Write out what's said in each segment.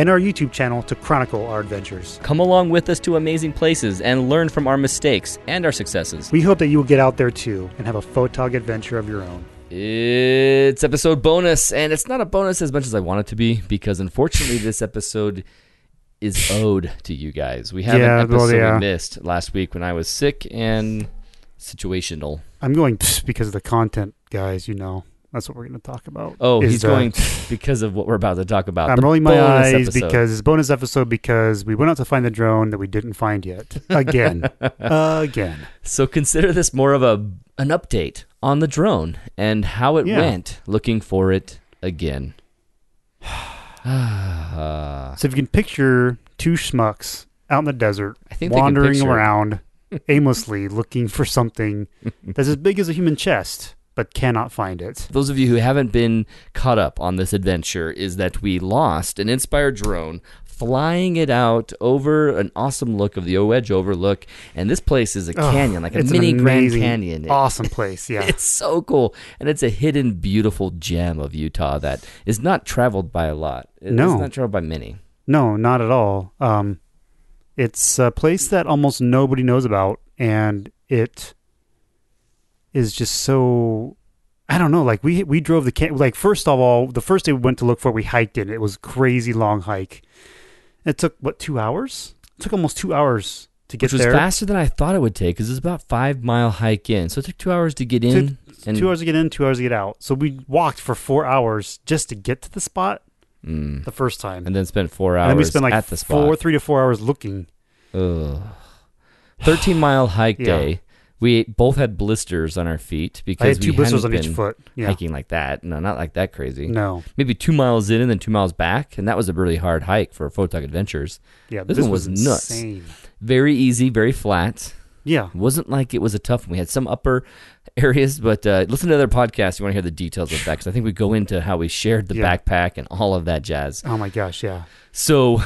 and our YouTube channel to chronicle our adventures. Come along with us to amazing places and learn from our mistakes and our successes. We hope that you will get out there too and have a photog adventure of your own. It's episode bonus, and it's not a bonus as much as I want it to be because unfortunately, this episode is owed to you guys. We have Yeah, an well, episode yeah. we missed last week when I was sick and situational. I'm going because of the content, guys. You know, that's what we're going to talk about. Oh, he's the- going because of what we're about to talk about. I'm the rolling my eyes episode. because it's a bonus episode because we went out to find the drone that we didn't find yet. Again. Again. So consider this more of a an update on the drone and how it Yeah. went. Looking for it again. So if you can picture two schmucks out in the desert, wandering around aimlessly looking for something that's as big as a human chest, but cannot find it. those of you who haven't been caught up on this adventure is that we lost an Inspire drone flying it out over an awesome look of the Wedge Overlook, and this place is a Oh, canyon, like a mini Grand Canyon. It- Awesome place, yeah. It's so cool, and it's a hidden, beautiful gem of Utah that is not traveled by a lot. It's No. not traveled by many. no, not at all. Um, it's a place that almost nobody knows about, and it is just so. I don't know. Like we we drove the camp. like first of all, the first day we went to look for, it, we hiked it. It was a crazy long hike. It took what two hours? It took almost two hours to get Which was there. faster than I thought it would take, because it's about five mile hike in, so it took two hours to get in. and two hours to get in, two hours to get out. So we walked for four hours just to get to the spot Mm. the first time. and then spent four hours And we spent like at the spot. four, three to four hours looking. Ugh. 13 mile hike Yeah. day. We both had blisters on our feet because I had two we blisters hadn't on each foot. Yeah. hiking like that. No, not like that crazy. No. Maybe two miles in and then two miles back, and that was a really hard hike for Photog Adventures. Yeah. This one was nuts. insane. Very easy, very flat. Yeah. It wasn't like it was a tough one. We had some upper areas, but uh, listen to other podcasts. You want to hear the details of that because I think we go into how we shared the Yeah. backpack and all of that jazz. Oh my gosh. Yeah. So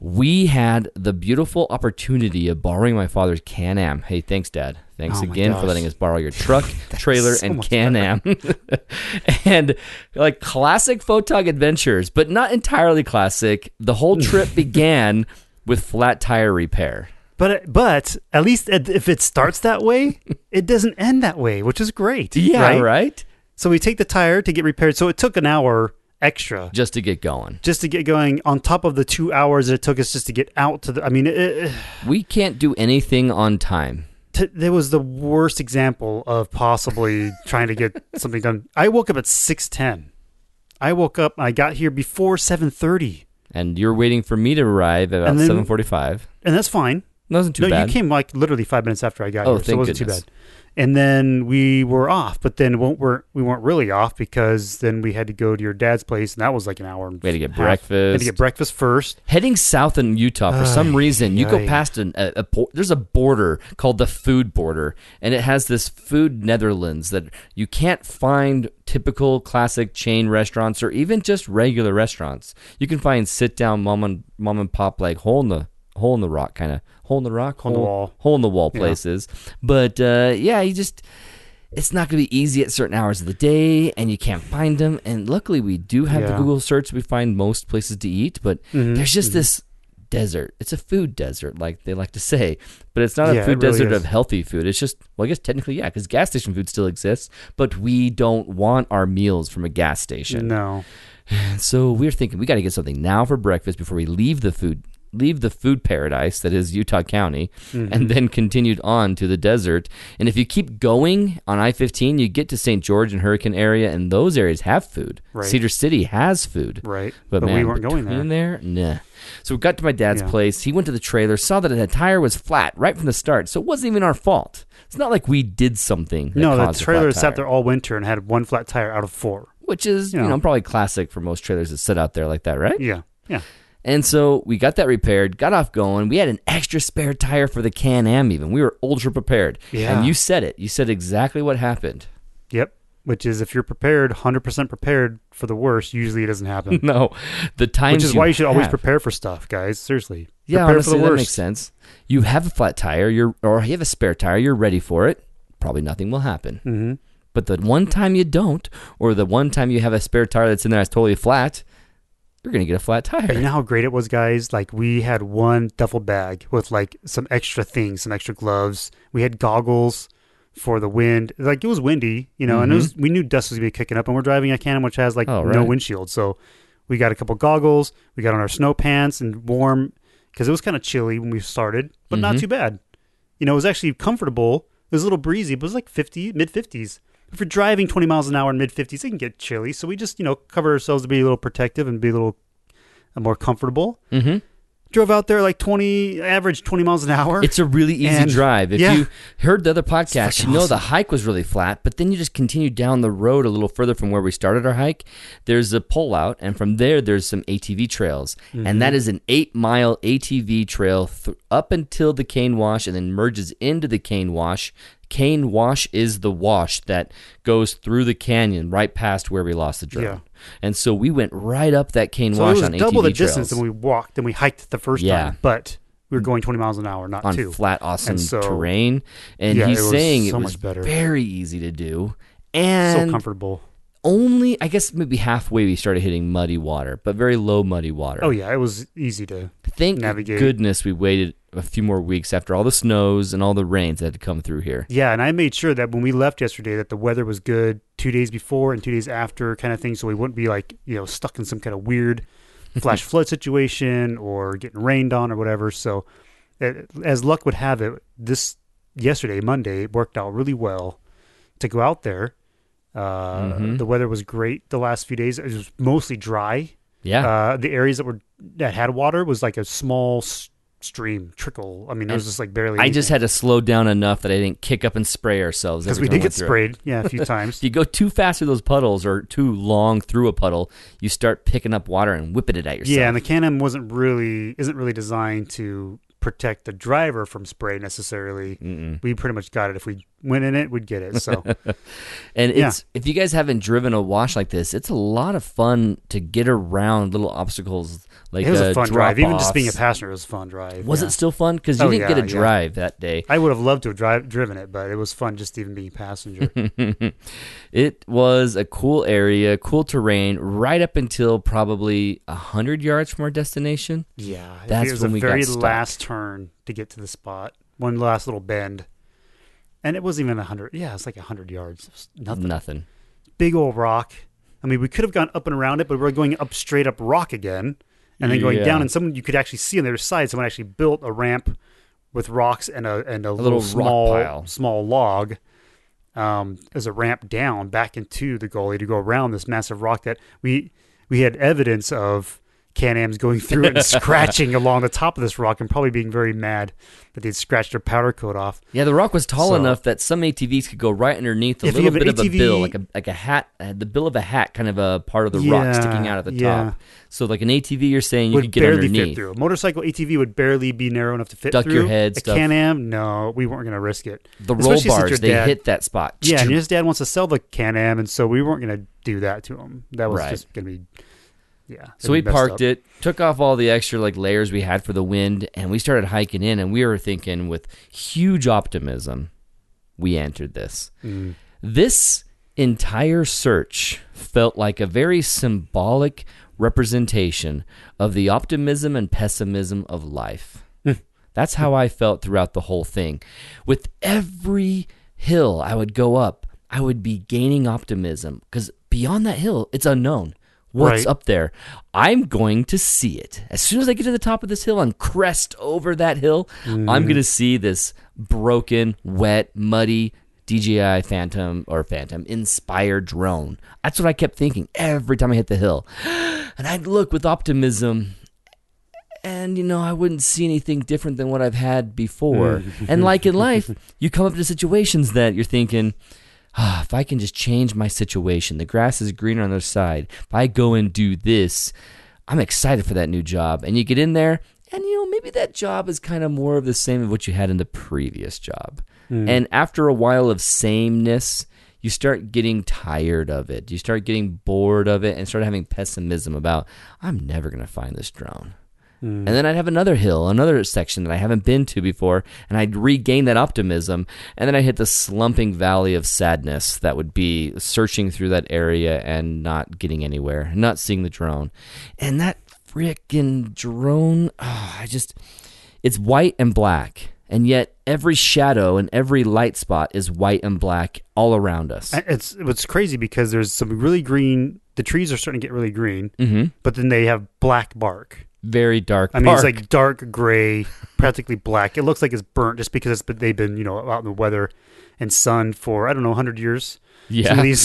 we had the beautiful opportunity of borrowing my father's Can Am. Hey, thanks, Dad. Thanks Oh again for letting us borrow your truck, trailer, so and Can Am. and like classic Photog adventures, but not entirely classic. The whole trip began with flat tire repair. But but at least if it starts that way, it doesn't end that way, which is great. Yeah, right? right? So we take the tire to get repaired. So it took an hour extra Just to get going. just to get going on top of the two hours that it took us just to get out to the. I mean, it, it, We can't do anything on time. t- that was the worst example of possibly trying to get something done. I woke up at six ten. I woke up. I got here before seven thirty, And you're waiting for me to arrive at about then- 745. and that's fine. That wasn't too no, bad. you came like literally five minutes after I got Oh, here, so it thank wasn't goodness. too bad. And then we were off, but then we weren't we weren't really off because then we had to go to your dad's place, and that was like an hour. And We had to get half. breakfast. Had to get breakfast first. Heading south in Utah, for some reason, you go past an, a, a por- there's a border called the food border, and it has this food Netherlands that you can't find typical classic chain restaurants or even just regular restaurants. You can find sit down mom and mom and pop like hole in the hole in the rock kind of hole in the rock Hole in the wall. hole in the wall Yeah. places. But uh, yeah, you just it's not going to be easy at certain hours of the day, and you can't find them. And luckily, we do have the Google search. We find most places to eat, but Mhm, there's just mhm. this desert. It's a food desert, like they like to say, but it's not Yeah, a food really desert is. of healthy food. It's just, well, I guess technically, yeah, because gas station food still exists, but we don't want our meals from a gas station. No, So we're thinking we got to get something now for breakfast before we leave the food leave the food paradise that is Utah County Mm-hmm. and then continued on to the desert. And if you keep going on I-15, you get to St. George and Hurricane area and those areas have food. Right. Cedar City has food. right. But, But, man, we weren't going there. there. Nah. So we got to my dad's Yeah. place. He went to the trailer, saw that the tire was flat right from the start. So it wasn't even our fault. It's not like we did something. No, the trailer sat there all winter and had one flat tire out of four. which is you you know know. probably classic for most trailers that sit out there like that, right? Yeah, yeah. And so we got that repaired, got off going. We had an extra spare tire for the Can Am, even. We were ultra prepared. Yeah. And you said it. You said exactly what happened. Yep. Which is if you're prepared, 100% prepared for the worst, usually it doesn't happen. no, the times. Which is why you should always prepare for stuff, guys. Seriously. Yeah, prepare honestly, that makes sense. You have a flat tire, you're or you have a spare tire, you're ready for it. Probably nothing will happen. hmm But the one time you don't, or the one time you have a spare tire that's in there that's totally flat, you're gonna get a flat tire. You know how great it was, guys? Like we had one duffel bag with like some extra things, some extra gloves. We had goggles for the wind. Like it was windy, you know, and it was, we knew dust was gonna be kicking up. And we're driving a Can-Am which has like Oh, no windshield, so we got a couple goggles. We got on our snow pants and warm because it was kind of chilly when we started, but not Mhm. too bad. You know, it was actually comfortable. It was a little breezy, but it was like fifty, mid fifties. If you're driving 20 miles an hour in mid 50s, it can get chilly. So we just, you know, cover ourselves to be a little protective and be a little uh, more comfortable Mm-hmm. drove out there like 20 average 20 miles an hour It's a really easy And- drive. If yeah. you heard the other podcast, you know awesome. the hike was really flat, but then you just continue down the road a little further from where we started our hike. There's a pullout, and from there, there's some ATV trails. Mm-hmm. And that is an eight mile ATV trail th- up until the Cane Wash and then merges into the Cane Wash. Cane Wash is the wash that goes through the canyon right past where we lost the drone. Yeah. And so we went right up that Cane so it Wash was on double ATV the trails distance than we walked and we hiked the first Yeah. time but we were going 20 miles an hour not on two flat, awesome And so- terrain. And Yeah, he's it was saying it was much better. very easy to do. and so comfortable only, I guess, maybe halfway we started hitting muddy water, but very low muddy water. oh yeah it was easy to Thank navigate. goodness we waited a few more weeks after all the snows and all the rains that had to come through here. yeah and i made sure that when we left yesterday that the weather was good two days before and two days after kind of thing so we wouldn't be like you know stuck in some kind of weird flash flood situation or getting rained on or whatever so uh, as luck would have it this yesterday monday it worked out really well to go out there uh, Mhm. the weather was great the last few days it was mostly dry Yeah. uh, the areas that were that had water was like a small s- stream trickle i mean it was just like barely I just had to slow down enough that I didn't kick up and spray ourselves. because we did get through it. sprayed yeah a few times If you go too fast through those puddles or too long through a puddle, you start picking up water and whipping it at yourself. Yeah, and the Can-Am wasn't really isn't really designed to protect the driver from spray necessarily. Mm-mm. We pretty much got it. If we went in it, we'd get it. So And Yeah. it's if you guys haven't driven a wash like this, it's a lot of fun to get around little obstacles like it was a fun drive. Even just being a drop-offs. was a fun drive. Was yeah. it still fun? Because you Oh, didn't get yeah, a yeah. drive that day. I would have loved to have drive, driven it, but it was fun just even being passenger. it was a cool area, cool terrain, right up until probably a hundred yards from our destination. yeah, That's it was when the we got very stuck. last turn to get to the spot. One last little bend, and it wasn't even a hundred. Yeah, it's like a hundred yards. Nothing. Nothing. Big old rock. I mean, we could have gone up and around it, but we're going up straight up rock again, and then going Yeah. down. And someone you could actually see on the other side. Someone actually built a ramp with rocks and a and a, little little, rock small pile. small log um, as a ramp down back into the gully to go around this massive rock that we we had evidence of Can-Am's going through it and scratching along the top of this rock and probably being very mad that they'd scratched their powder coat off. Yeah, the rock was tall So- enough that some ATVs could go right underneath a little bit an of a bill, like a like a hat, uh, the bill of a hat, kind of a part of the rock sticking out at the yeah. top. So, like an ATV, you're saying you would could get barely fit underneath. through. A motorcycle ATV would barely be narrow enough to fit Duck through. your head, A stuff. Can-Am, no, we weren't going to risk it. The roll Especially since bars, they dad- hit that spot. Yeah, and his dad wants to sell the Can-Am, and so we weren't going to do that to him. That was Right. just going to be, yeah. So we parked it, took off all the extra like layers we had for the wind, and we started hiking in. And we were thinking with huge optimism, we entered this. Mm. This entire search felt like a very symbolic representation of the optimism and pessimism of life. That's how I felt throughout the whole thing. With every hill I would go up, I would be gaining optimism because beyond that hill, it's unknown. What's Right. up there? I'm going to see it. As soon as I get to the top of this hill and crest over that hill, I'm mm-hmm. going to see this broken, wet, muddy DJI Phantom or Phantom inspired drone. That's what I kept thinking every time I hit the hill. And I'd look with optimism and you know I wouldn't see anything different than what I've had before. and like in life, you come up to situations that you're thinking, ah, if I can just change my situation, the grass is greener on the other side. If I go and do this, I'm excited for that new job. And you get in there, and you know, maybe that job is kind of more of the same of what you had in the previous job. And after a while of sameness, you start getting tired of it. You start getting bored of it and start having pessimism about, I'm never going to find this drone. And then I'd have another hill, another section that I haven't been to before, and I'd regain that optimism. And then I hit the slumping valley of sadness that would be searching through that area and not getting anywhere, not seeing the drone. And that freaking drone, oh, I just, it's white and black. And yet every shadow and every light spot is white and black all around us. It's it's crazy because there's some really green. The trees are starting to get really green, hmm but then they have black bark. Very dark. I mean, it's like dark gray, practically black. It looks like it's burnt just because it's been, they've been you know out in the weather and sun for I don't know hundred years. Yeah, Some of these,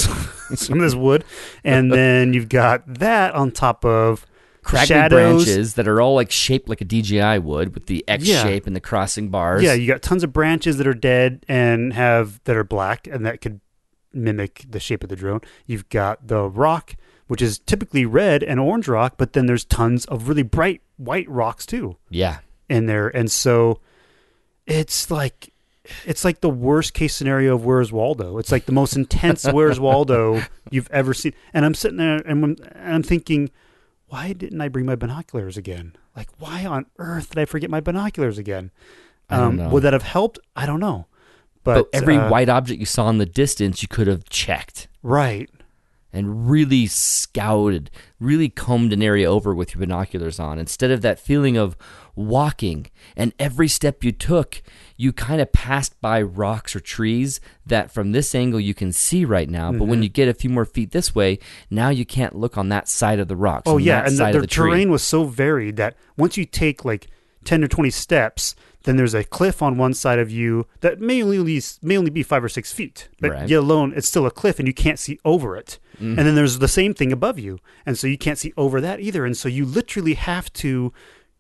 some of this wood, and then you've got that on top of crackly shadows. branches that are all like shaped like a DJI would with the X Yeah. shape and the crossing bars. Yeah, you got tons of branches that are dead and have that are black and that could mimic the shape of the drone. You've got the rock, which is typically red and orange rock, but then there's tons of really bright white rocks too yeah. in there. And so it's like it's like the worst case scenario of Where's Waldo. It's like the most intense Where's Waldo you've ever seen. And I'm sitting there and I'm, and I'm thinking, why didn't I bring my binoculars again? Like, why on earth did I forget my binoculars again? Um. Would that have helped? I don't know. But, But, every uh, white object you saw in the distance, you could have checked right, and really scouted, really combed an area over with your binoculars on instead of that feeling of walking. And every step you took, you kind of passed by rocks or trees that from this angle you can see right now. But Mm-hmm. when you get a few more feet this way, now you can't look on that side of the rocks. Oh yeah, and the, side the of the terrain was so varied that once you take like ten or twenty steps, then there's a cliff on one side of you that may only may only be five or six feet, but Right. yet alone it's still a cliff and you can't see over it. Mm-hmm. And then there's the same thing above you, and so you can't see over that either. And so you literally have to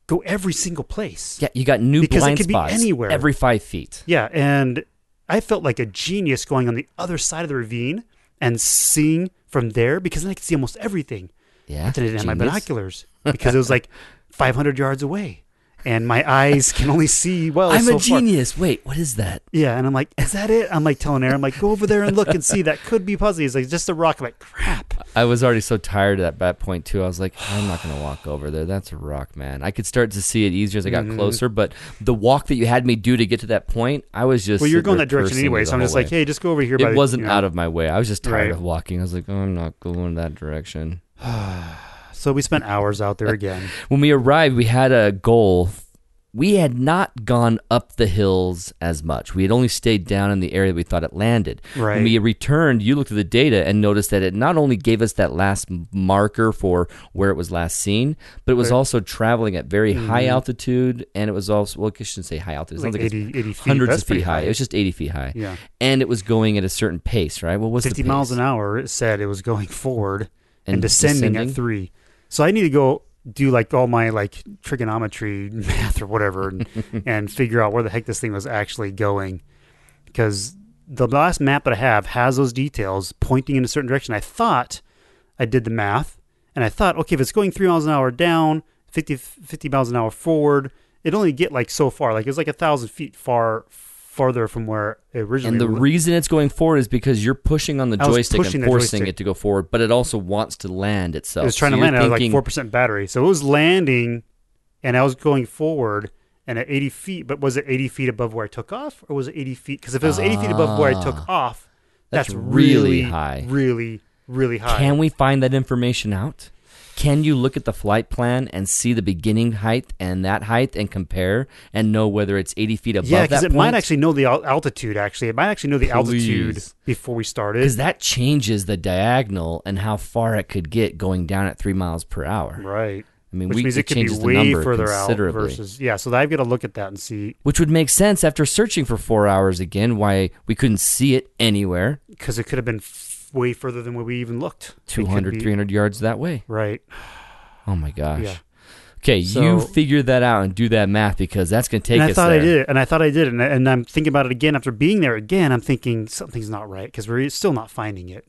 go every single place. Yeah, you got new Because it blind could be anywhere. every five feet. Yeah, and I felt like a genius going on the other side of the ravine and seeing from there because then I could see almost everything. Yeah, But then I didn't have my binoculars because it was like 500 yards away, and my eyes can only see well. I'm so a far. genius. Wait, what is that? Yeah, and I'm like, is that it? I'm like telling Aaron, I'm like, go over there and look and see. That could be puzzly. He's like, just a rock. I'm like, crap. I was already so tired at that point too. I was like, I'm not gonna walk over there. That's a rock, man. I could start to see it easier as I got Mhm. closer, but the walk that you had me do to get to that point, I was just Well, you're going that direction anyway, so I'm whole just like, hey, just go over here. it the- wasn't you know. out of my way. I was just tired Right. of walking. I was like, oh, I'm not going that direction. So we spent hours out there again. When we arrived, we had a goal. We had not gone up the hills as much. We had only stayed down in the area that we thought it landed. Right. When we returned, you looked at the data and noticed that it not only gave us that last marker for where it was last seen, but it was Right. also traveling at very high Mhm. altitude, and it was also well, I shouldn't say high altitude. It like like 80, it's 80 feet. hundreds That's of feet pretty high. It was just eighty feet high, yeah, and it was going at a certain pace. Right? What was 50 the miles an hour. It said it was going forward and, And descending, descending? at three. So I need to go do like all my like trigonometry math or whatever and, and figure out where the heck this thing was actually going because the last map that I have has those details pointing in a certain direction. I thought I did the math and I thought, okay, if it's going three miles an hour down, 50, 50 miles an hour forward, it only get like so far. Like it's like a thousand feet far farther from where it originally And the wa- reason it's going forward is because you're pushing on the I joystick and the forcing joystick. it to go forward, but it also wants to land itself. It was trying So to land. I was like four percent battery, so it was landing, and I was going forward and at eighty feet. But was it eighty feet above where I took off, or was it eighty feet? Because if it was eighty feet above where I took Ah. off, that's, That's really really high. really, really high. Can we find that information out? Can you look at the flight plan and see the beginning height and that height and compare and know whether it's 80 feet above yeah, that because it point? might actually know the al- altitude. Actually, it might actually know the altitude before we started. because that changes the diagonal and how far it could get going down at three miles per hour. Right, I mean, which we, means it could be changes the way number further out considerably. versus yeah. So I've got to look at that and see which would make sense after searching for four hours again why we couldn't see it anywhere because it could have been way further than where we even looked. It 200 be- 300 yards that way Right. oh my gosh Yeah. okay you figure that out and do that math because that's going to take and I us thought there I did it, and I thought I did it, and, and I'm thinking about it again after being there again. I'm thinking something's not right because we're still not finding it.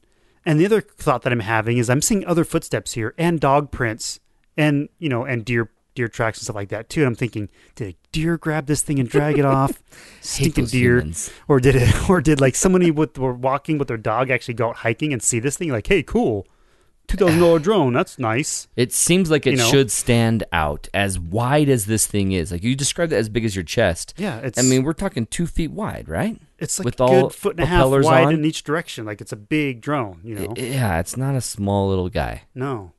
And the other thought that I'm having is I'm seeing other footsteps here and dog prints and you know, and deer deer tracks and stuff like that too. And I'm thinking, did a deer grab this thing and drag it off? Stinking deer. humans. Or did it? Or did like somebody with were walking with their dog actually go out hiking and see this thing? Like, hey, cool, two thousand dollar drone. That's nice. It seems like it You know? should stand out as wide as this thing is. Like you described it as big as your chest. Yeah, it's. I mean, we're talking two feet wide, right? it's like with a all good foot and a half wide on? in each direction. Like it's a big drone. You know. I- yeah, it's not a small little guy. no.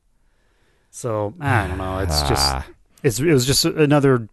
So I don't know. It's just. Ah. It's. It was just another.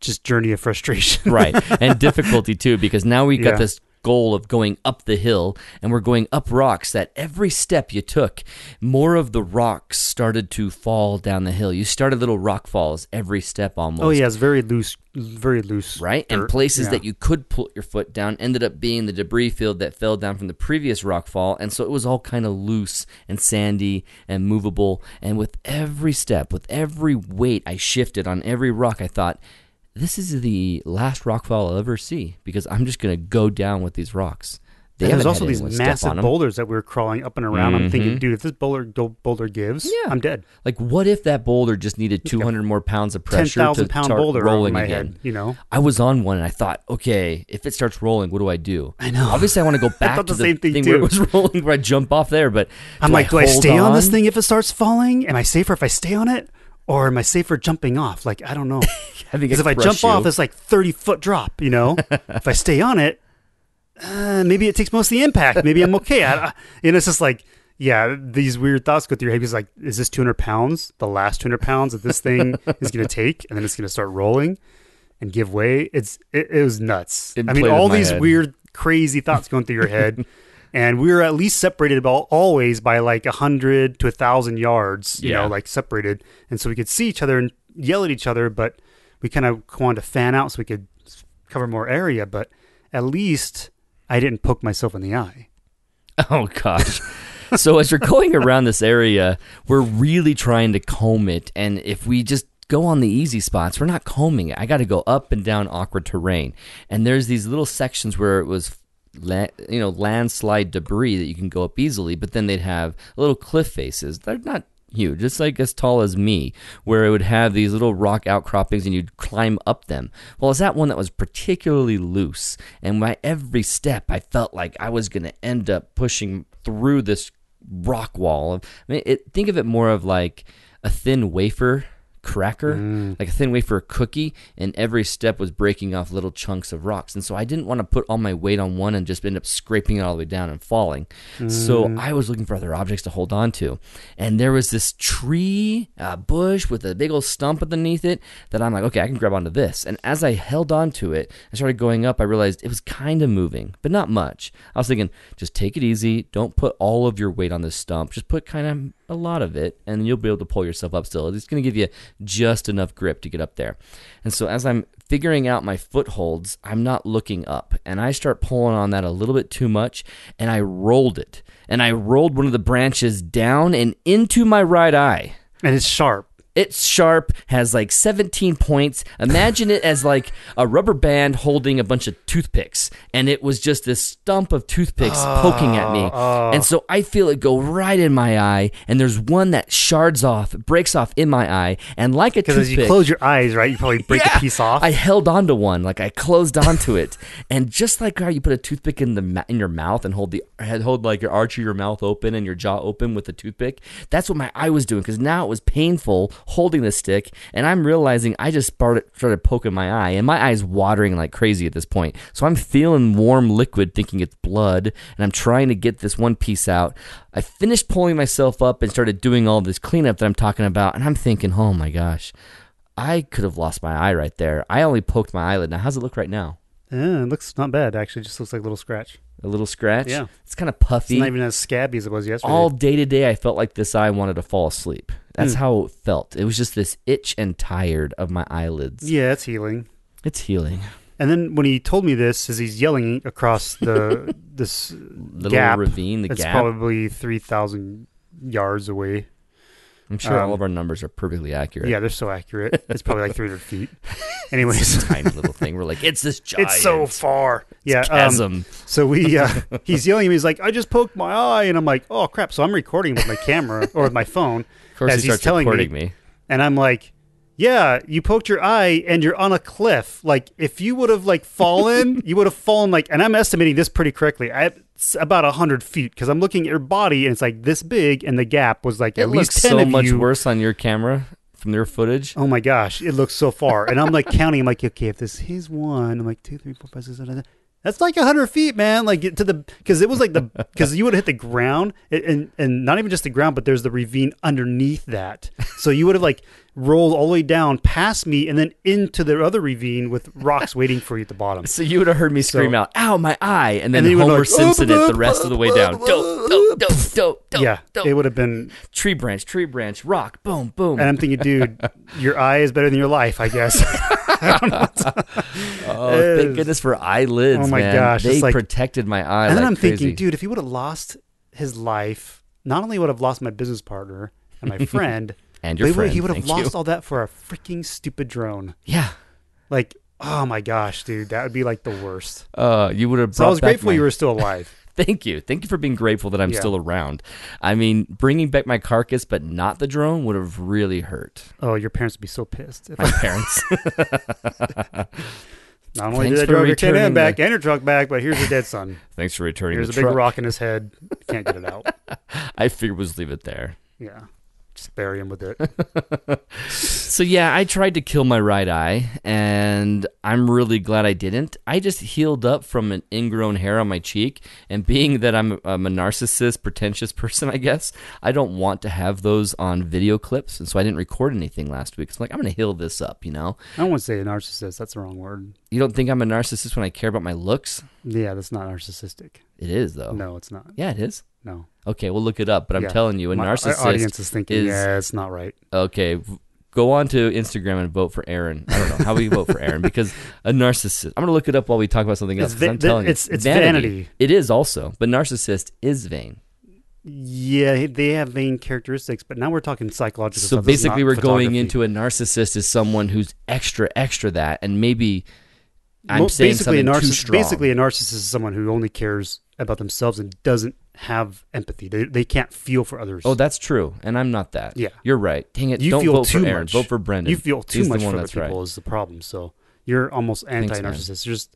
Just journey of frustration. right and difficulty too because now we got Yeah. this goal of going up the hill and we're going up rocks that every step you took more of the rocks started to fall down the hill you started little rock falls every step almost Oh yeah, it's very loose. Very loose. right and dirt. places Yeah. that you could put your foot down ended up being the debris field that fell down from the previous rock fall and so it was all kind of loose and sandy and movable and with every step with every weight i shifted on every rock i thought this is the last rock fall i'll ever see because i'm just going to go down with these rocks they there's also these massive boulders that we were crawling up and around. I'm thinking, Mhm. dude, if this boulder boulder gives, Yeah. I'm dead. like what if that boulder just needed 200 more pounds of pressure to thousand pound start boulder rolling my again head. You know, I was on one and I thought, okay, if it starts rolling, what do I do? I know. Obviously, I want to go back to the the same thing, where it was rolling, where I jump off there. But I'm do like, do I stay on? this thing if it starts falling? Am I safer if I stay on it, or am I safer jumping off? Like I don't know. Because if I jump off, it's like 30 foot drop. You know, if I stay on it, uh, maybe it takes most of the impact. Maybe I'm okay. I, I, and it's just like. Yeah, these weird thoughts go through your head. Because like, is this 200 pounds? The last 200 pounds that this thing is going to take, and then it's going to start rolling and give way. It's it, it was nuts. It I mean, all these head. weird, crazy thoughts going through your head, and we were at least separated about always by like a hundred to a thousand yards. You Yeah. know, like separated, and so we could see each other and yell at each other, but we kind of wanted to fan out so we could cover more area. But at least I didn't poke myself in the eye. Oh gosh. so as you're going around this area, we're really trying to comb it, and if we just go on the easy spots, we're not combing it. I got to go up and down awkward terrain, and there's these little sections where it was. La- you know, landslide debris that you can go up easily, but then they'd have little cliff faces. They're not huge, it's like as tall as me, where it would have these little rock outcroppings and you'd climb up them. Well, it's that one that was particularly loose, and by every step, I felt like I was going to end up pushing through this rock wall. I mean, it, think of it more of like a thin wafer cracker, like a thin wafer cookie, and every step was breaking off little chunks of rocks. And so I didn't want to put all my weight on one and just end up scraping it all the way down and falling. So I was looking for other objects to hold on to. And there was this tree, uh, bush with a big old stump underneath it that I'm like, okay, I can grab onto this. And as I held onto it and started going up, I realized it was kind of moving, but not much. I was thinking, just take it easy. Don't put all of your weight on this stump. Just put kind of a lot of it, and you'll be able to pull yourself up still. It's going to give you just enough grip to get up there. And so as I'm figuring out my footholds, I'm not looking up, and I start pulling on that a little bit too much, and I rolled it. And I rolled one of the branches down and into my right eye. And it's sharp. It's sharp, has like 17 points. Imagine it as like a rubber band holding a bunch of toothpicks. And it was just this stump of toothpicks poking at me. oh. oh. And so I feel it go right in my eye. And there's one that shards off, breaks off in my eye. And like a toothpick. Because you close your eyes, right, you probably break Yeah. a piece off. I held onto one, like I closed onto it, and just like how you put a toothpick in the in your mouth and hold the hold like your arch of your mouth open and your jaw open with a toothpick. That's what my eye was doing because now it was painful holding the stick, and I'm realizing I just started started poking my eye, and my eye's watering like crazy at this point. So I'm feeling warm liquid, thinking it's blood, and I'm trying to get this one piece out. I finished pulling myself up and started doing all this cleanup that I'm talking about, and I'm thinking, oh my gosh. I could have lost my eye right there. I only poked my eyelid. Now, how's it look right now? Yeah, it looks not bad actually. Just looks like a little scratch. A little scratch? Yeah. It's kind of It's puffy. not even as scabby as it was yesterday. All day today, I felt like this eye wanted to fall asleep. That's Hmm. how it felt. It was just this itch and tired of my eyelids. yeah, it's healing. It's healing. And then when he told me this, as he's yelling across the this Little gap, ravine, the it's gap. probably three thousand yards away. I'm sure um, all of our numbers are perfectly accurate. Yeah, they're so accurate. It's probably like three hundred feet. Anyways, It's a tiny little thing. We're like, it's this giant. it's so far. Yeah. Um, chasm. so we, uh, he's yelling at me. He's like, "I just poked my eye," and I'm like, "Oh crap!" So I'm recording with my camera or with my phone course, as he he's telling me- me. And I'm like, yeah, you poked your eye and you're on a cliff. Like if you would have like fallen, you would have fallen like. And I'm estimating this pretty correctly. I, it's about hundred feet because I'm looking at your body and it's like this big, and the gap was like It at least ten so of much you. worse on your camera from your footage. Oh my gosh, it looks so far. And I'm like counting. I'm like, okay, if this is one, I'm like two, three, four, five, six, seven. eight. That's like hundred feet, man. Like get to the because it was like the because you would have hit the ground and, and and not even just the ground, but there's the ravine underneath that. So you would have like rolled all the way down past me and then into the other ravine with rocks waiting for you at the bottom. So you would have heard me scream So- out, "Ow, my eye!" and then, then you would Homer like, Simpson it the rest of the way down. Dope, dope, dope, dope, dope. yeah, dope. it would have been. tree branch, tree branch, rock, boom, boom. And I'm thinking, dude, your eye is better than your life, I guess. oh, is- thank goodness for eyelids, Oh my man. gosh, They like- protected my eye. and then like I'm crazy. thinking, dude, if he would have lost his life, not only would I have lost my business partner and my friend, and your he would- friend, he would have lost you. all that for a freaking stupid drone. Yeah, Like, oh my gosh, dude, that would be like the worst. uh, you would have. So I was grateful my- you were still alive. Thank you, thank you for being grateful that I'm Yeah. still around. I mean, bringing back my carcass, but not the drone, would have really hurt Oh, your parents would be so pissed. If my parents. not only Thanks did I drive your returning back the- and your truck back, but here's your dead son. Thanks for returning Here's the a big truck. rock in his head. Can't get it out. I figured was leave it there. Yeah. Just bury him with it. So yeah, I tried to kill my right eye, and I'm really glad I didn't. I just healed up from an ingrown hair on my cheek, and being that I'm, I'm a narcissist, pretentious person, I guess I don't want to have those on video clips, and so I didn't record anything last week. So I'm like, I'm gonna heal this up, you know. I don't want to say a narcissist. That's the wrong word. You don't think I'm a narcissist when I care about my looks? Yeah, that's not narcissistic. It is though. No, it's not. Yeah, it is. No. Okay, we'll look it up. But I'm Yeah. telling you, a My- narcissist. audience is thinking, is- yeah, it's not right. Okay, v- go on to Instagram and vote for Aaron. I don't know how we vote for Aaron because a narcissist. I'm gonna look it up while we talk about something else. It's 'cause va- I'm telling it's- you, it's vanity. It is also, but narcissist is vain. Yeah, they have vain characteristics, but now we're talking psychological So stuff. Basically, not we're going photography. into a narcissist as someone who's extra, extra that, and maybe I'm Mo- saying basically a something too strong. Basically, a narcissist is someone who only cares about themselves and doesn't have empathy. They, they can't feel for others. oh, that's true, and I'm not that. Yeah. you're right. Dang it! you don't feel vote too for Aaron. much. Vote for Brendan. You feel too He's much the one for other that's people right. is the problem. So you're almost Thanks, man. anti-narcissist. You're just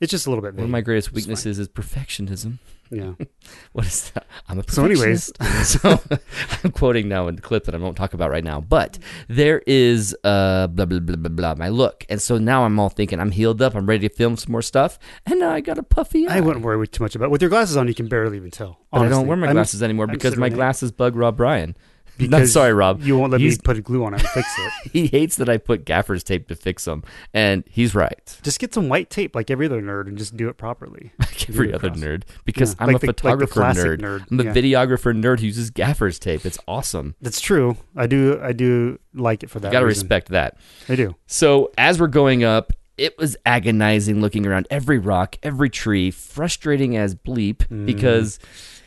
it's just a little bit. One of my greatest It's fine. weaknesses is perfectionism. Yeah. What is that? I'm a So anyways. so I'm quoting now a clip that I won't talk about right now. But there is uh blah blah blah blah blah my look, and so now I'm all thinking I'm healed up. I'm ready to film some more stuff, and now I got a puffy eye. I wouldn't worry too much about. It. With your glasses on, you can barely even tell. But I don't wear my I'm- glasses anymore I'm because my glasses bug Rob Bryan. Not sorry, Rob. You won't let He's- me put glue on it and fix it. He hates that I put gaffer's tape to fix them, and he's right. Just get some white tape like every other nerd and just do it properly. Like every other nerd, because Yeah, I'm like a the- photographer classic nerd. nerd. I'm a Yeah. videographer nerd who uses gaffer's tape. It's awesome. That's true. I do. I do like it for that. You got to reason. respect that. I do. So as we're going up, it was agonizing looking around every rock, every tree, frustrating as bleep Mm. because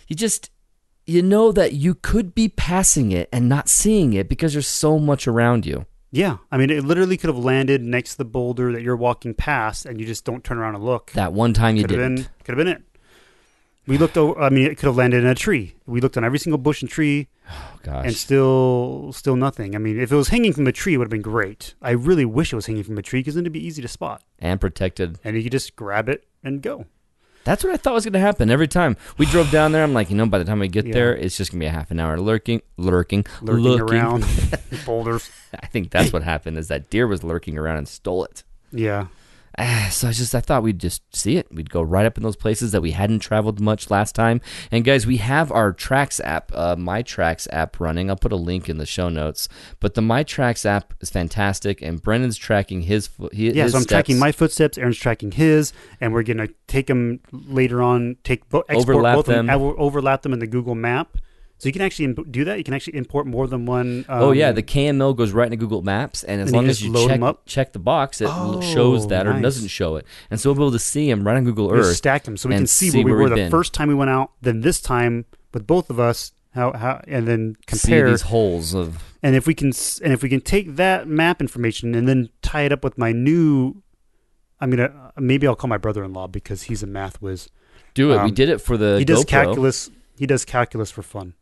you just you know that you could be passing it and not seeing it because there's so much around you. Yeah. I mean, it literally could have landed next to the boulder that you're walking past, and you just don't turn around and look. That one time you could have didn't. been. Could have been it. We looked over. I mean, it could have landed in a tree. We looked on every single bush and tree, Oh gosh. and still, still nothing. I mean, if it was hanging from a tree, it would have been great. I really wish it was hanging from a tree because then it'd be easy to spot, and protected. and you could just grab it and go. That's what I thought was going to happen every time we drove down there. I'm like, you know, by the time we get Yeah. there, it's just going to be a half an hour lurking, lurking, Lurking looking. around boulders. I think that's what happened. Is that deer was lurking around and stole it. Yeah. So I just I thought we'd just see it. We'd go right up in those places that we hadn't traveled much last time. And guys, we have our Tracks app, uh, My Tracks app running. I'll put a link in the show notes. But the My Tracks app is fantastic, and Brendan's tracking his. fo- His, Yeah, his so I'm tracking my footsteps. Aaron's tracking his, and we're gonna take them later on. Take bo- export Overlap both of them. overlap them in the Google Map. So you can actually imp- do that. You can actually import more than one. Um, oh yeah, the KML goes right into Google Maps, and as And you long as you check check the box, it Oh, shows that or doesn't show it, and so we'll be able to see them right on Google we Earth. stack them so we can see, see where we where were the first time we went out. Then this time with both of us, how how and then see compare. these holes of and if we can and if we can take that map information and then tie it up with my new. I'm gonna maybe I'll call my brother-in-law because he's a math whiz. do it. we Um, did it for the he does GoPro. calculus. He does calculus for fun.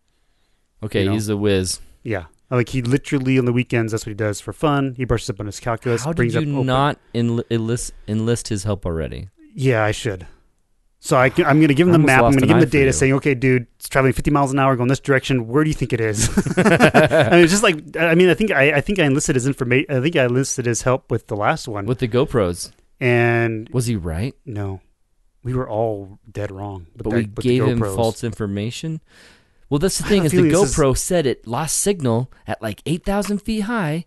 Okay, you know. he's a whiz. Yeah. Like he literally on the weekends, that's what he does for fun. He brushes up on his calculus. How did brings you up not enli- enlist enlist his help already? Yeah, I should. So I, am going to give him the map. I'm going to give him the data saying, okay, dude, it's traveling 50 miles an hour going this direction. Where do you think it is? I mean, it's just like, I mean, I think I, I think I enlisted his information. I think I enlisted his help with the last one. With the GoPros, and was he right? no, we were all dead wrong. But that- we gave him false information. Well, that's the thing is the this is- GoPro said it lost signal at like eight thousand feet high,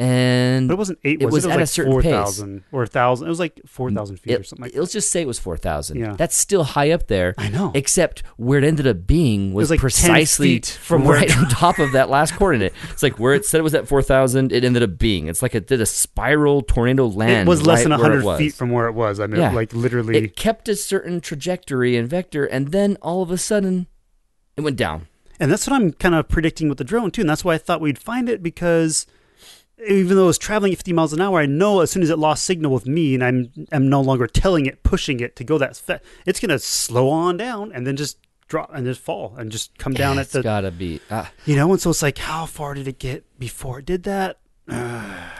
and But it wasn't eight. It Was it? It was at a like certain four pace. thousand or a thousand. It was like four thousand feet it, or something. Like let's just say it was four thousand. Yeah. that's still high up there. I know. Except where it ended up being was, was like precisely from right on top of that last coordinate. It's like where it said it was at four thousand, it ended up being. It's like it did a spiral tornado land. it was less right than hundred feet from where it was. I mean, Yeah. like literally. It kept a certain trajectory and vector, and then all of a sudden, it went down. And that's what I'm kind of predicting with the drone too. And that's why I thought we'd find it because even though it was traveling at 50 miles an hour, I know as soon as it lost signal with me and I'm I'm no longer telling it, pushing it to go that fast, it's gonna slow on down and then just drop and just fall and just come down at It's the gotta be. ah. you know. And so it's like, how far did it get before it did that?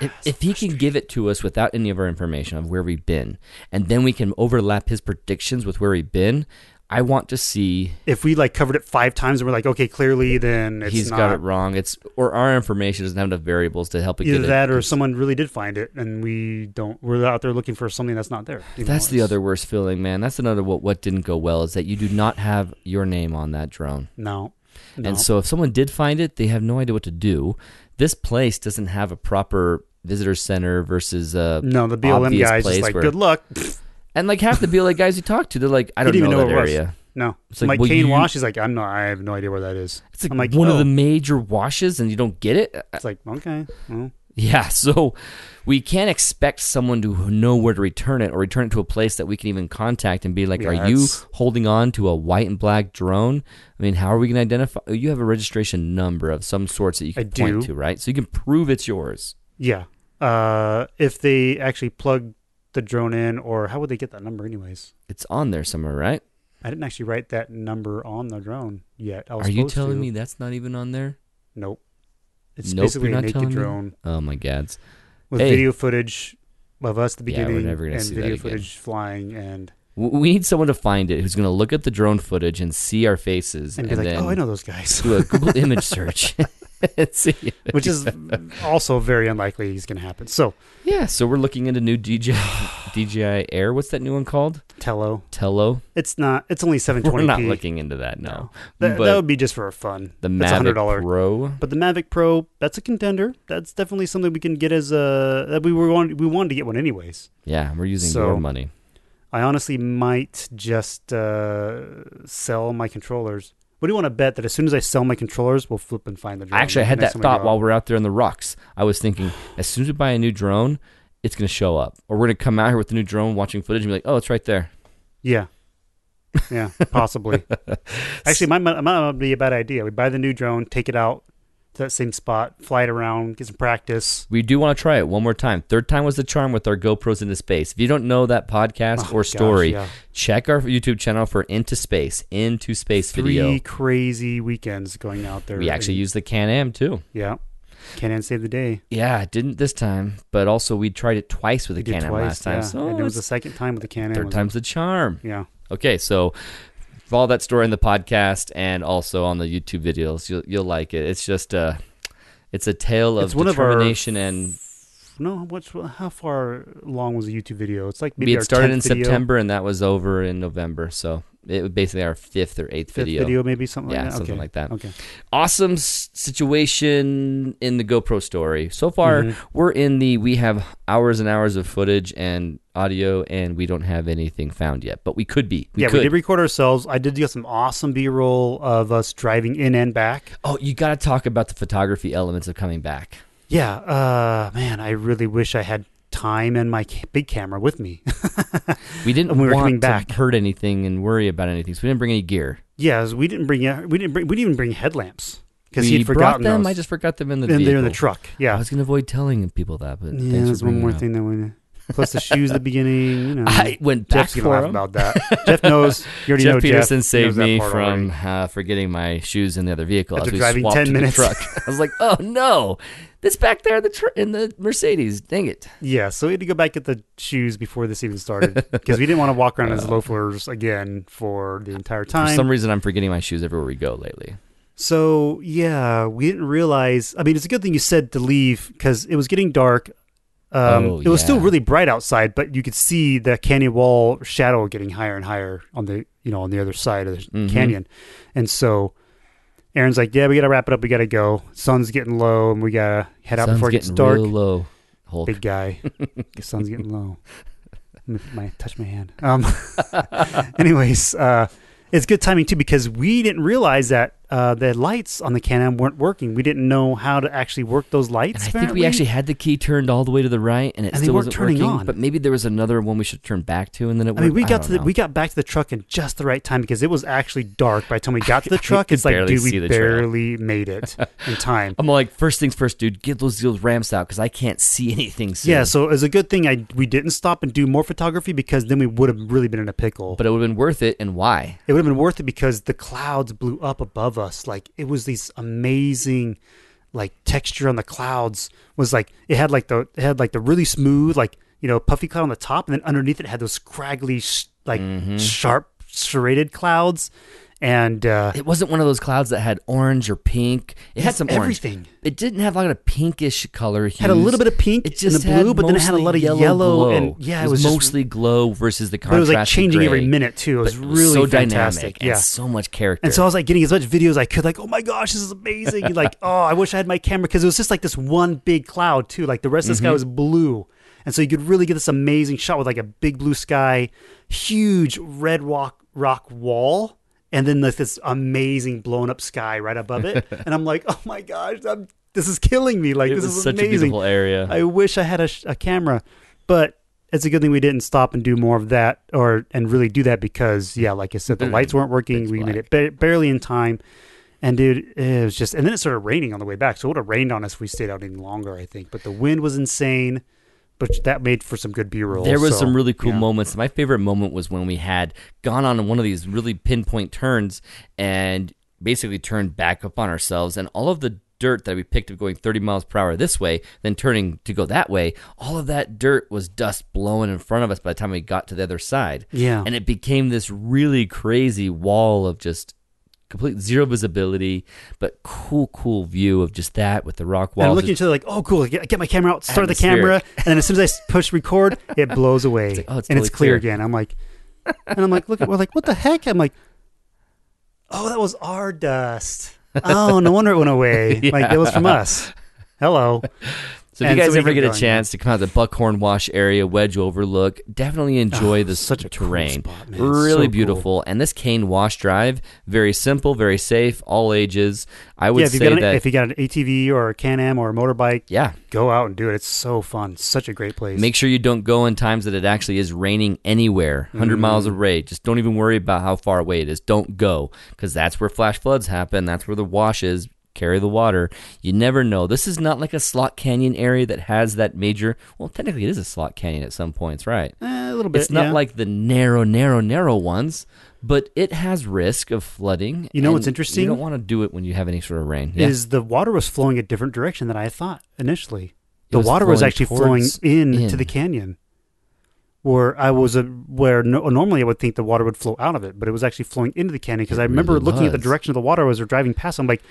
if, if he can give it to us without any of our information of where we've been, and then we can overlap his predictions with where we've been, I want to see If we like covered it five times and we're like, okay, clearly then it's he's not got it wrong. It's or our information doesn't have enough variables to help it get it. either that it. or someone really did find it and we don't. We're out there looking for something that's not there. That's the other worst feeling, man. That's another what what didn't go well is that you do not have your name on that drone. No. no. And so if someone did find it, they have no idea what to do. This place doesn't have a proper visitor center versus uh No, the BLM guys place just like, good luck. and like half the BLM guys you talk to, they're like, I don't know even that know where it was. area. No, It's like, like, well, Cane you- Wash. He's like, I'm not. I have no idea where that is. It's like, I'm like, one of oh. the major washes and you don't get it. It's like okay, well, Yeah, so we can't expect someone to know where to return it or return it to a place that we can even contact and be like, Yeah, "Are you that's- holding on to a white and black drone?" I mean, how are we going to identify? You have a registration number of some sorts that you I can point do. to, right? So you can prove it's yours. yeah. Uh, if they actually plug the drone in, or how would they get that number, anyways? It's on there somewhere, right? I didn't actually write that number on the drone yet. I was Are you telling to. me that's not even on there? Nope. It's Nope, basically you're a not naked telling me? drone Oh my gads. with Hey. video footage of us at the Yeah, we're beginning never and see that video footage flying and We need someone to find it who's going to look at the drone footage and see our faces and and, be like, then oh, I know those guys. do a Google image search and see. if Which is also very unlikely is going to happen. So Yeah, so we're looking into new DJI DJI Air. What's that new one called? Tello, Tello. it's not. It's only 720p. We're not looking into that No. That, that would be just for fun. the That's Mavic $100. Pro. But the Mavic Pro, that's a contender. That's definitely something we can get as a that we were want, we wanted to get one anyways. Yeah, we're using So- your money. I honestly might just uh, sell my controllers. What do you want to bet that as soon as I sell my controllers, we'll flip and find the drone? Actually, I had that thought while we're out there in the rocks. I was thinking, as soon as we buy a new drone, it's going to show up, or we're going to come out here with the new drone, watching footage, and be like, "Oh, it's right there." Yeah, yeah, possibly. Actually, it might, might be a bad idea. We buy the new drone, take it out that same spot, fly it around, get some practice. We do want to try it one more time. Third time was the charm with our GoPros into space. If you don't know that podcast Oh, or gosh, story, yeah. check our YouTube channel for Into Space, Into Space Three video. crazy weekends going out there. We actually and- use the Can Am too. yeah. Can Am saved the day. Yeah, it didn't this time, but also we tried it twice with the We did Can Am last time. yeah. So and it was the second time with the Can Am. third time's the charm. Yeah. Okay, so follow that story in the podcast and also on the YouTube videos. You'll you'll like it. It's just a it's a tale of It's of our- determination No, what's how far long was the YouTube video? It's like maybe we had started in video, September and that was over in November. So it was basically our fifth or eighth fifth video. video. maybe something Yeah, like that. something okay. like that. Okay. Awesome s- situation in the GoPro story. So far, Mhm. we're in the we have hours and hours of footage and audio, and we don't have anything found yet. But we could be. We yeah, could. we did record ourselves. I did get some awesome B-roll of us driving in and back. oh, you got to talk about the photography elements of coming back. Yeah, uh, man, I really wish I had time and my ca- big camera with me. We didn't we were coming to back. hurt anything and worry about anything, so we didn't bring any gear. yes, we didn't bring we didn't bring we didn't even bring headlamps because he'd brought forgotten them. those. I just forgot them in the and vehicle. they're in the truck. Yeah, I was going to avoid telling people that, but yeah. There's one more thing that we. plus the shoes at the beginning. You know, I went back Jeff's gonna for laugh 'em. about that. Jeff knows. You already Jeff know Peterson Jeff. Saved me from uh, forgetting my shoes in the other vehicle After as we driving swapped 10 minutes. the truck. I was like, "Oh no, this back there in the tr- in the Mercedes. Dang it!" Yeah, so we had to go back get the shoes before this even started because we didn't want to walk around as loafers again for the entire time. For some reason, I'm forgetting my shoes everywhere we go lately. So yeah, we didn't realize. I mean, it's a good thing you said to leave because it was getting dark. Um, Oh, it was still really bright outside, but you could see the canyon wall shadow getting higher and higher on the you know on the other side of the Mhm. canyon, and so Aaron's like, "Yeah, we gotta wrap it up. We gotta go. Sun's getting low, and we gotta head out Sun's before it gets dark." low. Hulk. Big guy, the sun's getting low. My touch my hand. Um, anyways, uh, it's good timing too because we didn't realize that uh, the lights on the Can-Am weren't working. We didn't know how to actually work those lights. And I think we actually had the key turned all the way to the right, and it And still wasn't turning working. on. But maybe there was another one we should turn back to, and then it. I mean, we got to the, know. we got back to the truck in just the right time because it was actually dark by the time we got to the truck. It's like, dude, we see the trail. barely made it in time. I'm like, first things first, dude. Get those those ramps out because I can't see anything. Soon. Yeah, so it was a good thing I we didn't stop and do more photography because then we would have really been in a pickle. but it would have been worth it. And why? it would have been worth it because the clouds blew up above us. Like it was these amazing like texture on the clouds was like it had like the it had like the really smooth like you know puffy cloud on the top and then underneath it had those scraggly sh- like Mm-hmm. sharp serrated clouds and uh It wasn't one of those clouds that had orange or pink. It had some orange. everything. It didn't have like a pinkish color. had a little bit of pink It just in the blue but then it had a lot of yellow, yellow, glow. and yeah it was, just- mostly glow versus the but it was contrast. like changing every minute too it was really so fantastic dynamic yeah and so much character. And so I was like getting as much video as I could, like, oh my gosh, this is amazing. like, oh, I wish I had my camera because it was just like this one big cloud too. Like the rest of the Mm-hmm. sky was blue. And so you could really get this amazing shot with like a big blue sky, huge red rock rock wall, and then like this amazing blown up sky right above it. and I'm like, oh my gosh, I'm, this is killing me. Like it this is such a amazing. beautiful area. I wish I had a, a camera, but it's a good thing we didn't stop and do more of that or and really do that because yeah, like I said, the mm-hmm. lights weren't working. Pitch We made it ba- barely in time, and dude, it was just and then it started raining on the way back. So it would have rained on us if we stayed out any longer, I think. But the wind was insane, but that made for some good B-roll. There was so, some really cool yeah. moments. My favorite moment was when we had gone on one of these really pinpoint turns and basically turned back up on ourselves, and all of the dirt that we picked up going 30 miles per hour this way, then turning to go that way, all of that dirt was dust blowing in front of us by the time we got to the other side. Yeah. And it became this really crazy wall of just complete zero visibility, but cool, cool view of just that with the rock wall. And I'm looking into it like, oh, cool. Get, get my camera out, start the camera, and then as soon as I push record, it blows away, like, oh, it's and it's clear clear. again. I'm like, and I'm like, look, we're like, what the heck? I'm like, oh, that was our dust. Oh, no wonder it went away. Like it was from us. Hello. So if And you guys we ever get a chance to come out to the Buckhorn Wash area, Wedge Overlook, definitely enjoy Oh, the such a cool terrain. spot, man. Really So cool. beautiful. And this Cane Wash Drive, very simple, very safe, all ages. I would Yeah, if you say got an, that. if you got an ATV or a Can-Am or a motorbike, yeah, go out and do it. It's so fun. Such a great place. make sure you don't go in times that it actually is raining anywhere, 100 Mm. miles away. Just don't even worry about how far away it is. Don't go because that's where flash floods happen. That's where the washes carry the water. You never know. This is not like a slot canyon area that has that major. Well, technically, it is a slot canyon at some points, right? Eh, a little bit. It's not yeah. like the narrow, narrow, narrow ones, but it has risk of flooding. You know what's interesting? You don't want to do it when you have any sort of rain. Yeah. is the water was flowing a different direction than I thought initially. The was water was actually flowing in, in. to the canyon, where I was a, where no, normally I would think the water would flow out of it, but it was actually flowing into the canyon because I remember really looking at the direction of the water as we're driving past. I'm like,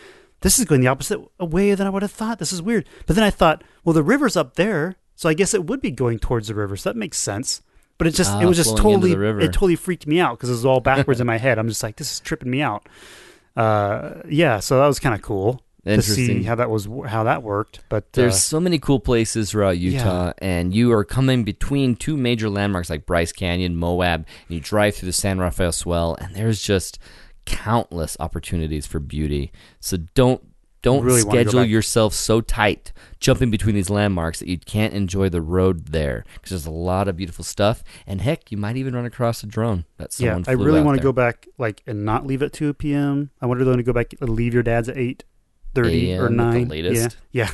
this is going the opposite way than I would have thought. This is weird. But then I thought, well, the river's up there, so I guess it would be going towards the river. So that makes sense. But it just Ah, it was just totally the river. it totally freaked me out because it was all backwards in my head. I'm just like, this is tripping me out. Uh, yeah, so that was kind of cool to see Interesting. how that was how that worked. But There's uh, so many cool places throughout Utah, and you are coming between two major landmarks like Bryce Canyon, Moab, and you drive through the San Rafael Swell, and there's just countless opportunities for beauty. So don't don't Really schedule yourself so tight jumping between these landmarks that you can't enjoy the road there because there's a lot of beautiful stuff, and heck, you might even run across a drone that someone yeah, I really want to go back like and not leave at two p.m. I wonder if they're going to go back and leave your dad's at eight thirty or nine. Yeah, yeah,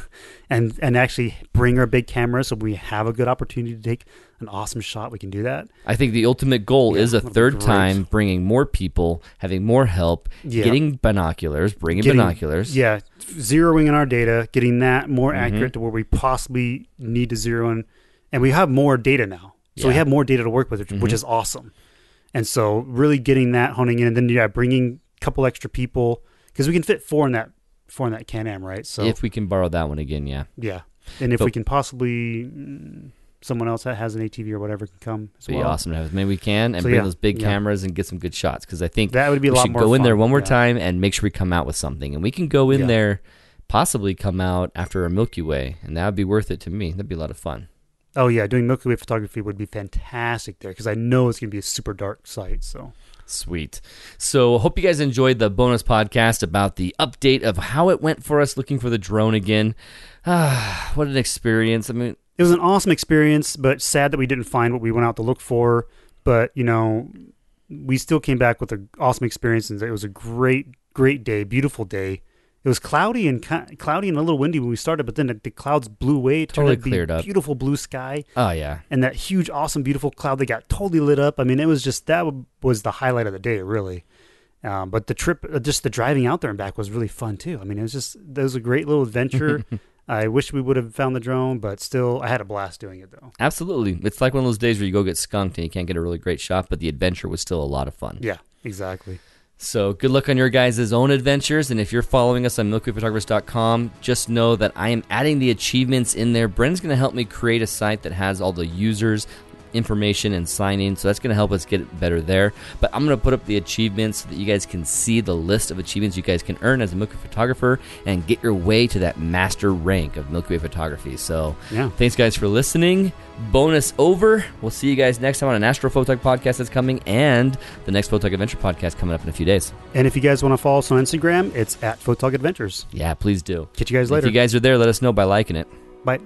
and and actually bring our big camera so we have a good opportunity to take an awesome shot. We can do that. I think the ultimate goal Yeah, is a third time bringing more people, having more help, Yeah. getting binoculars, bringing Getting- binoculars. Yeah, zeroing in our data, getting that more Mhm. accurate to where we possibly need to zero in, and we have more data now, so we have more data to work with, which, which Mhm. is awesome. And so, really getting that honing in, and then yeah, bringing a couple extra people because we can fit four in that four in that Can-Am, right? So If we can borrow that one again, yeah. yeah, and if But- we can possibly mm, someone else that has an ATV or whatever can come as Be well. awesome to have many we can and So, bring yeah, those big yeah. cameras and get some good shots because I think That would be a we lot should more. go in there one more yeah. time and make sure we come out with something. And we can go in there, possibly come out after a Milky Way, and that would be worth it to me. That'd be a lot of fun. Oh yeah, doing Milky Way photography would be fantastic there because I know it's gonna be a super dark site. So Sweet. So, hope you guys enjoyed the bonus podcast about the update of how it went for us looking for the drone again. Ah, what an experience. I mean, it was an awesome experience, but sad that we didn't find what we went out to look for. But you know, we still came back with an awesome experience, and it was a great, great day, beautiful day. It was cloudy and cloudy and a little windy when we started, but then the, the clouds blew away. It Totally out to be cleared up. Beautiful blue sky, oh, yeah. and that huge, awesome, beautiful cloud that got totally lit up. I mean, it was just that was the highlight of the day, really. Um, but the trip, uh, just the driving out there and back was really fun too. I mean, it was just it was a great little adventure. I wish we would have found the drone, but still, I had a blast doing it though. Absolutely. It's like one of those days where you go get skunked and you can't get a really great shot, but the adventure was still a lot of fun. Yeah, exactly. So good luck on your guys' own adventures. And if you're following us on milkywayphotographers.com, just know that I am adding the achievements in there. Brendan's going to help me create a site that has all the users information and sign in so that's going to help us get better there but i'm going to put up the achievements so that you guys can see the list of achievements you guys can earn as a milky Way photographer and get your way to that master rank of milky way photography so Yeah. thanks guys for listening bonus over we'll see you guys next time on an astro photog podcast that's coming and the next photog adventure podcast coming up in a few days And if you guys want to follow us on Instagram, it's at Photog Adventures. yeah please do Catch you guys later. if you guys are there let us know by liking it Bye.